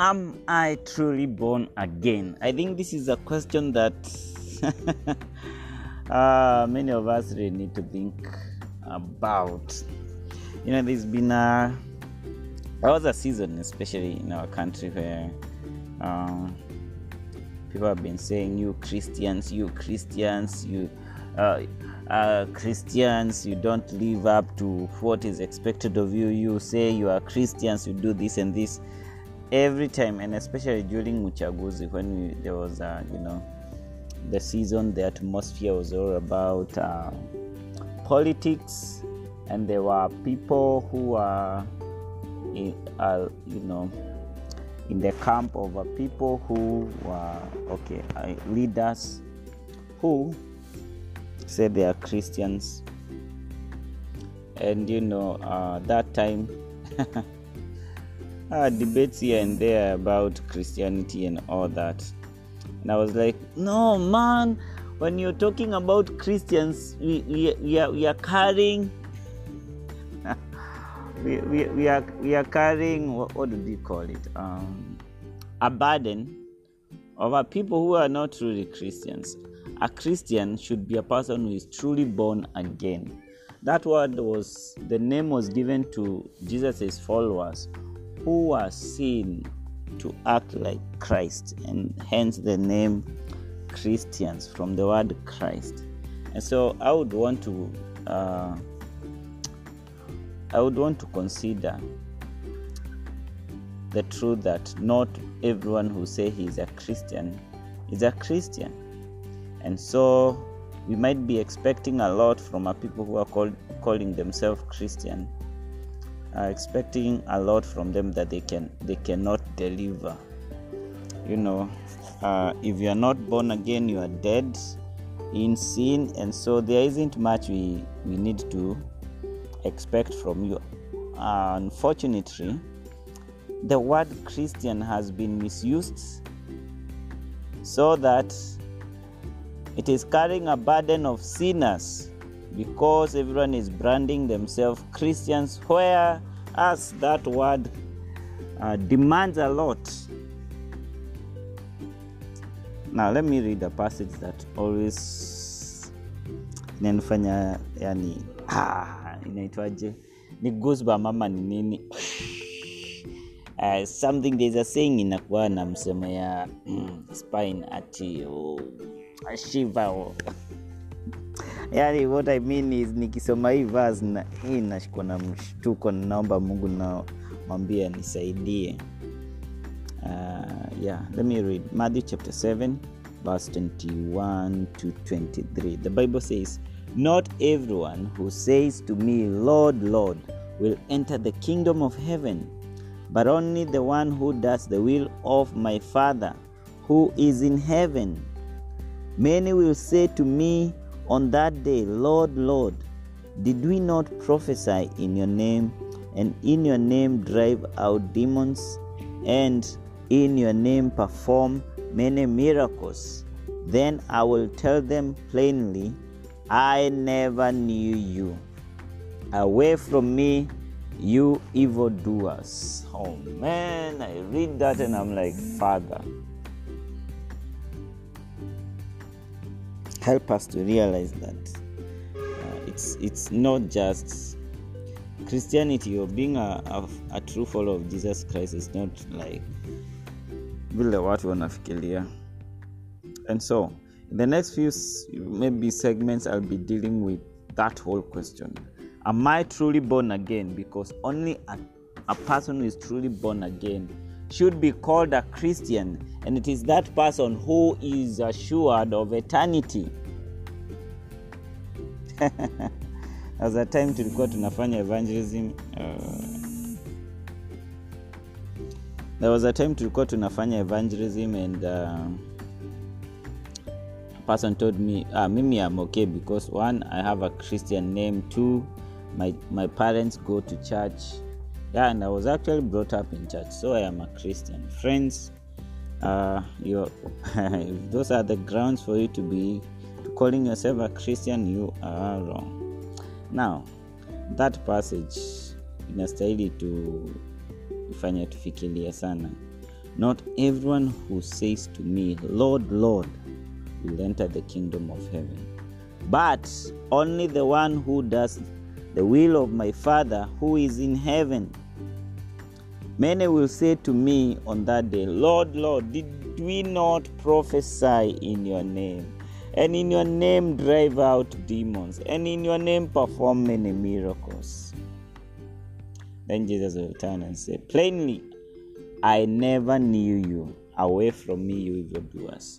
Am I truly born again? I think this is a question that uh, many of us really need to think about. You know, there's been a there was a season, especially in our country, where um, people have been saying, "You Christians, you Christians, you uh, uh, Christians, you don't live up to what is expected of you. You say you are Christians, you do this and this." Every time, and especially during Uchaguzi, when we, there was, uh, you know, the season, the atmosphere was all about uh, politics, and there were people who are, you know, in the camp of people who were okay uh, leaders who said they are Christians, and you know uh, that time. uh, debates here and there about Christianity and all that. And I was like, no, man, when you're talking about Christians, we, we, we, are, we are carrying. we, we, we, are, we are carrying, what, what do you call it? Um, a burden over people who are not truly Christians. A Christian should be a person who is truly born again. That word was, the name was given to Jesus' followers who are seen to act like Christ, and hence the name Christians from the word Christ. And so I would want to, uh, I would want to consider the truth that not everyone who say he is a Christian is a Christian, and so we might be expecting a lot from a people who are called, calling themselves Christian are expecting a lot from them that they can they cannot deliver. You know uh, if you are not born again you are dead in sin and so there isn't much we we need to expect from you. Uh, unfortunately the word christian has been misused so that it is carrying a burden of sinners because everyone is branding themselves Christians, whereas that word uh, demands a lot. Now, let me read a passage that always inanifanya yani, ah, inaitwaje ni goosebump mama ni nini uh, something there's a saying inakuwa na msemo ya mm, spine ati oh, shiva oh. Yani what i mean is nikisoma hii verse na hii nashikwa na mshtuko naomba mungu namwambia nisaidie uh, yeah let me read matthew chapter 7 verse 21 to 23 the bible says not everyone who says to me lord lord will enter the kingdom of heaven but only the one who does the will of my father who is in heaven. Many will say to me on that day, Lord, Lord, did we not prophesy in your name, and in your name drive out demons, and in your name perform many miracles? Then I will tell them plainly, I never knew you. Away from me, you evildoers. Oh man, I read that and I'm like, Father. Help us to realize that uh, it's it's not just Christianity or being a, a, a true follower of Jesus Christ is not like vile watu wanafikiria. And so in the next few maybe segments I'll be dealing with that whole question. Am I truly born again? Because only a, a person who is truly born again should be called a Christian, and it is that person who is assured of eternity. As a time tulikuwa tunafanya evangelism uh, there was a time tulikuwa tunafanya evangelism and uh, a person told me ah, mimi am okay because one i have a christian name two my, my parents go to church yeah and i was actually brought up in church so i am a christian. Friends uh you if those are the grounds for you to be calling yourself a christian you are wrong. Now that passage inastahili tu ifanya tufikirie sana. Not everyone who says to me, Lord, Lord, will enter the kingdom of heaven, but only the one who does the will of my Father who is in heaven. Many will say to me on that day, Lord, Lord, did we not prophesy in your name? And in your name drive out demons, and in your name perform many miracles. Then Jesus will turn and say, Plainly, I never knew you. Away from me, you evildoers.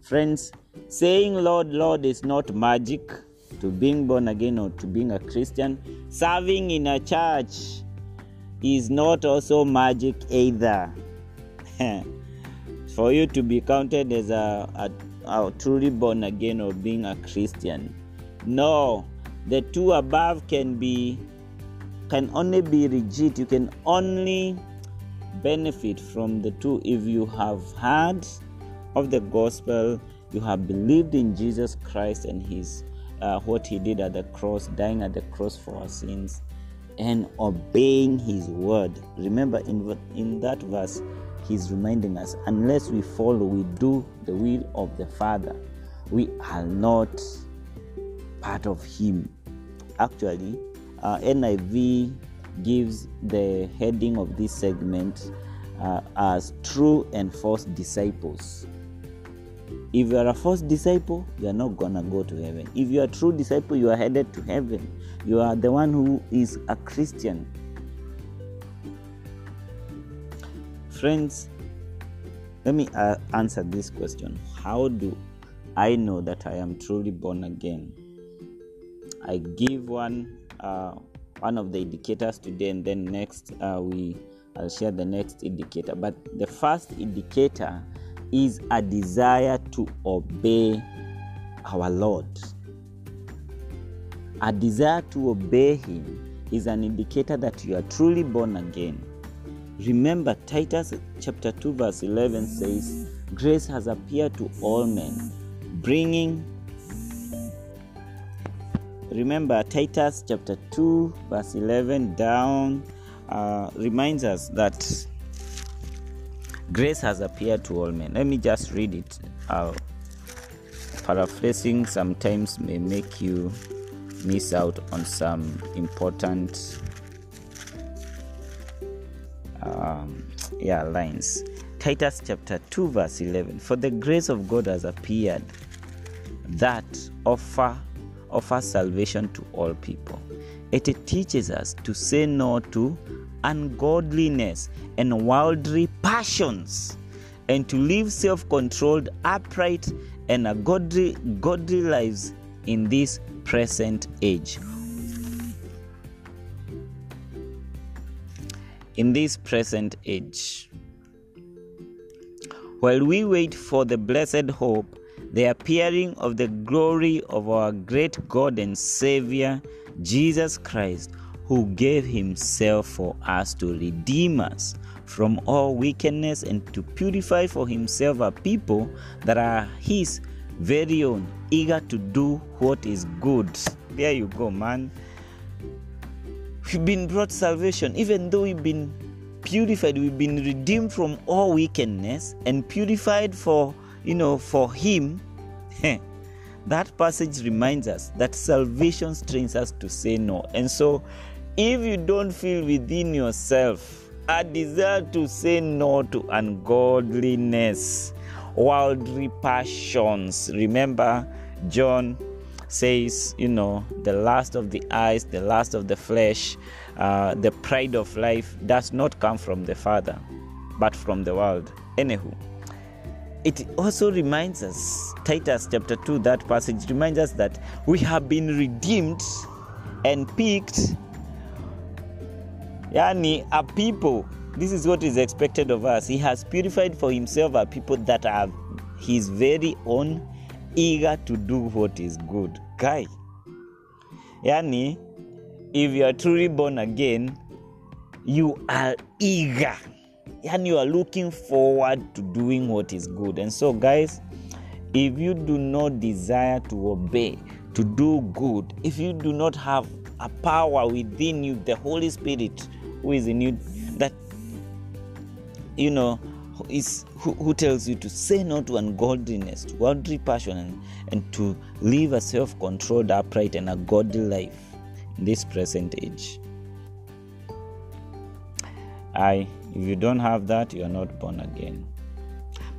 Friends, saying Lord, Lord is not magic to being born again or to being a Christian. Serving in a church is not also magic either. For you to be counted as a, a, a truly born again or being a Christian. No, the two above can be can only be legit. You can only benefit from the two if you have heard of the gospel, you have believed in Jesus Christ and his uh, what he did at the cross, dying at the cross for our sins, and obeying his word. Remember, in, in that verse, he's reminding us unless we follow, we do the will of the Father, we are not part of him. Actually, uh, NIV gives the heading of this segment uh, as true and false disciples. If you are a false disciple, you are not gonna go to heaven. If you are a true disciple, you are headed to heaven. You are the one who is a Christian. Friends, let me uh, answer this question How do I know that I am truly born again? I give one uh, one of the indicators today, and then next uh, we I'll share the next indicator. But the first indicator is a desire to obey our Lord. A desire to obey Him is an indicator that you are truly born again. Remember, Titus chapter 2, verse 11 says, Grace has appeared to all men, bringing remember titus chapter 2 verse 11 down uh, reminds us that grace has appeared to all men. Let me just read it. Uh, paraphrasing sometimes may make you miss out on some important um, yeah lines. Titus chapter 2 verse 11 for the grace of god has appeared that offer offers salvation to all people. It teaches us to say no to ungodliness and worldly passions and to live self controlled, upright, and a godly, godly lives in this present age. In this present age. While we wait for the blessed hope the appearing of the glory of our great God and Savior, Jesus Christ, who gave himself for us to redeem us from all wickedness and to purify for himself a people that are his very own, eager to do what is good. There you go, man. We've been brought salvation, even though we've been purified, we've been redeemed from all wickedness and purified for you know, for him, that passage reminds us that salvation trains us to say no. And so, if you don't feel within yourself a desire to say no to ungodliness, worldly passions, remember, John says, you know, the lust of the eyes, the lust of the flesh, uh, the pride of life does not come from the Father, but from the world. Anywho, it also reminds us, Titus chapter 2, that passage reminds us that we have been redeemed and picked. Yani, a people. This is what is expected of us. He has purified for himself a people that are his very own, eager to do what is good. Guy. Yani, if you are truly born again, you are eager and you are looking forward to doing what is good. And so, guys, if you do not desire to obey, to do good, if you do not have a power within you, the Holy Spirit who is in you, that you know is who, who tells you to say no to ungodliness to worldly passion and, and to live a self-controlled upright and a godly life in this present age. I if you don't have that you are not born again.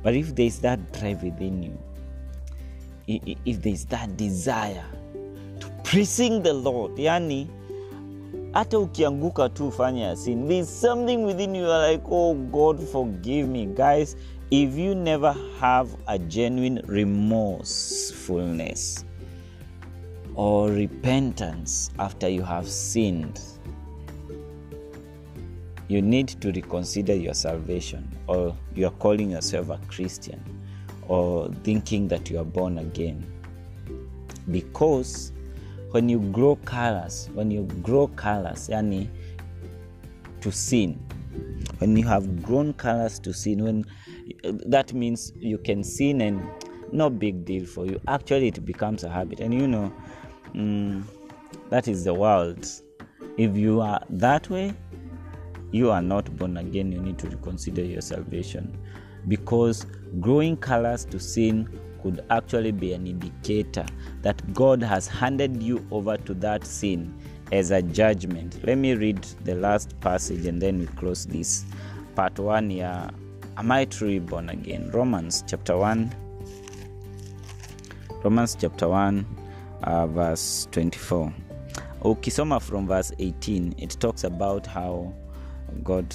But if there is that drive within you if there is that desire to praising the lord yani hata ukianguka tu fanya sin. There's something within you are like oh god forgive me guys if you never have a genuine remorsefulness or repentance after you have sinned you need to reconsider your salvation or you are calling yourself a christian or thinking that you are born again. Because when you grow callous when you grow callous yani to sin. When you have grown callous to sin when that means you can sin and no big deal for you. Actually it becomes a habit. And you know mm, that is the world. If you are that way you are not born again. You need to reconsider your salvation. Because growing callous to sin could actually be an indicator that God has handed you over to that sin as a judgment. Let me read the last passage and then we close this part 1 Yeah, Am I truly born again? Romans chapter 1. Romans chapter 1 uh, verse 24. Ukisoma from verse 18 it talks about how God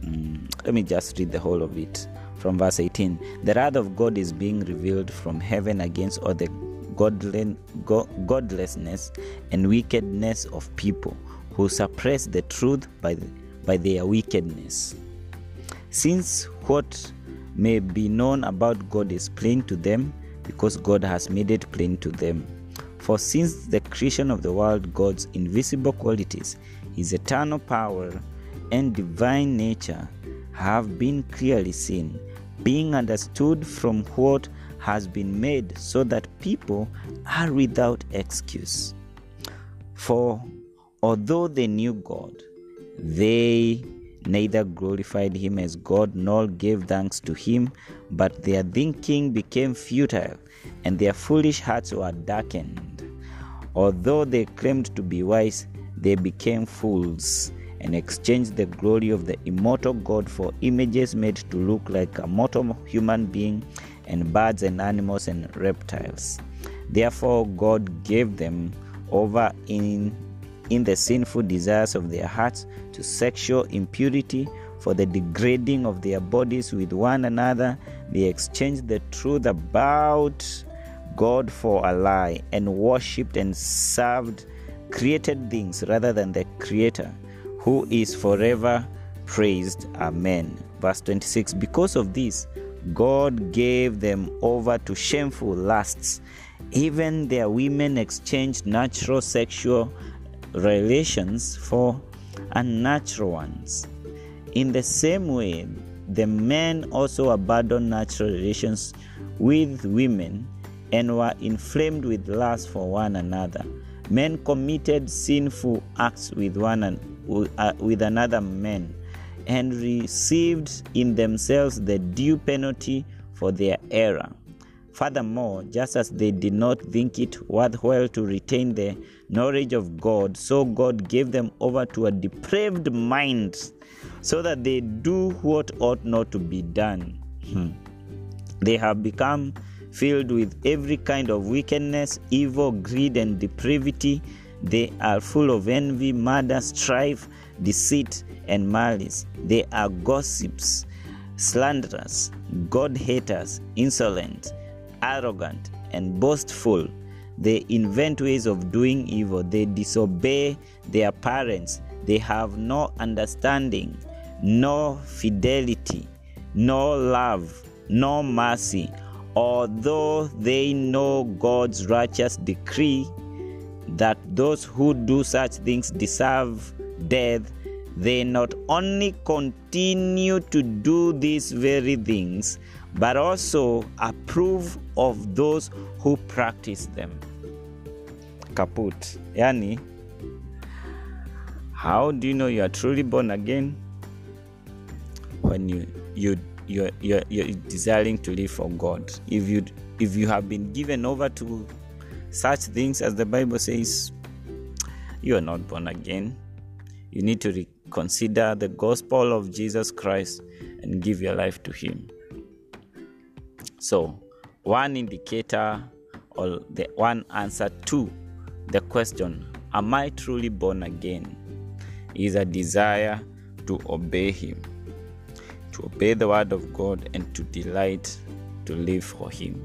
mm, let me just read the whole of it from verse 18 the wrath of god is being revealed from heaven against all the godlessness and wickedness of people who suppress the truth by, by their wickedness. Since what may be known about god is plain to them because god has made it plain to them. For since the creation of the world god's invisible qualities his eternal power and divine nature have been clearly seen, being understood from what has been made, so that people are without excuse. For although they knew God, they neither glorified him as God nor gave thanks to him, but their thinking became futile, and their foolish hearts were darkened. Although they claimed to be wise, they became fools and exchanged the glory of the immortal God for images made to look like a mortal human being and birds and animals and reptiles. Therefore, God gave them over in, in the sinful desires of their hearts to sexual impurity for the degrading of their bodies with one another. They exchanged the truth about God for a lie and worshipped and served created things rather than the Creator who is forever praised. Amen. Verse 26 Because of this, God gave them over to shameful lusts. Even their women exchanged natural sexual relations for unnatural ones. In the same way, the men also abandoned natural relations with women and were inflamed with lust for one another. Men committed sinful acts with one another with another man and received in themselves the due penalty for their error. Furthermore, just as they did not think it worthwhile to retain the knowledge of God, so God gave them over to a depraved mind so that they do what ought not to be done. Hmm. They have become filled with every kind of wickedness, evil, greed, and depravity they are full of envy, murder, strife, deceit, and malice. They are gossips, slanderers, God haters, insolent, arrogant, and boastful. They invent ways of doing evil. They disobey their parents. They have no understanding, no fidelity, no love, no mercy. Although they know God's righteous decree that those who do such things deserve death, they not only continue to do these very things, but also approve of those who practice them. Kaput. Yani, how do you know you are truly born again? When you, you you're, you're, you're desiring to live for God. If you if you have been given over to such things as the Bible says, you are not born again. You need to reconsider the gospel of Jesus Christ and give your life to Him. So, one indicator or the one answer to the question, Am I truly born again? is a desire to obey Him, to obey the Word of God, and to delight to live for Him.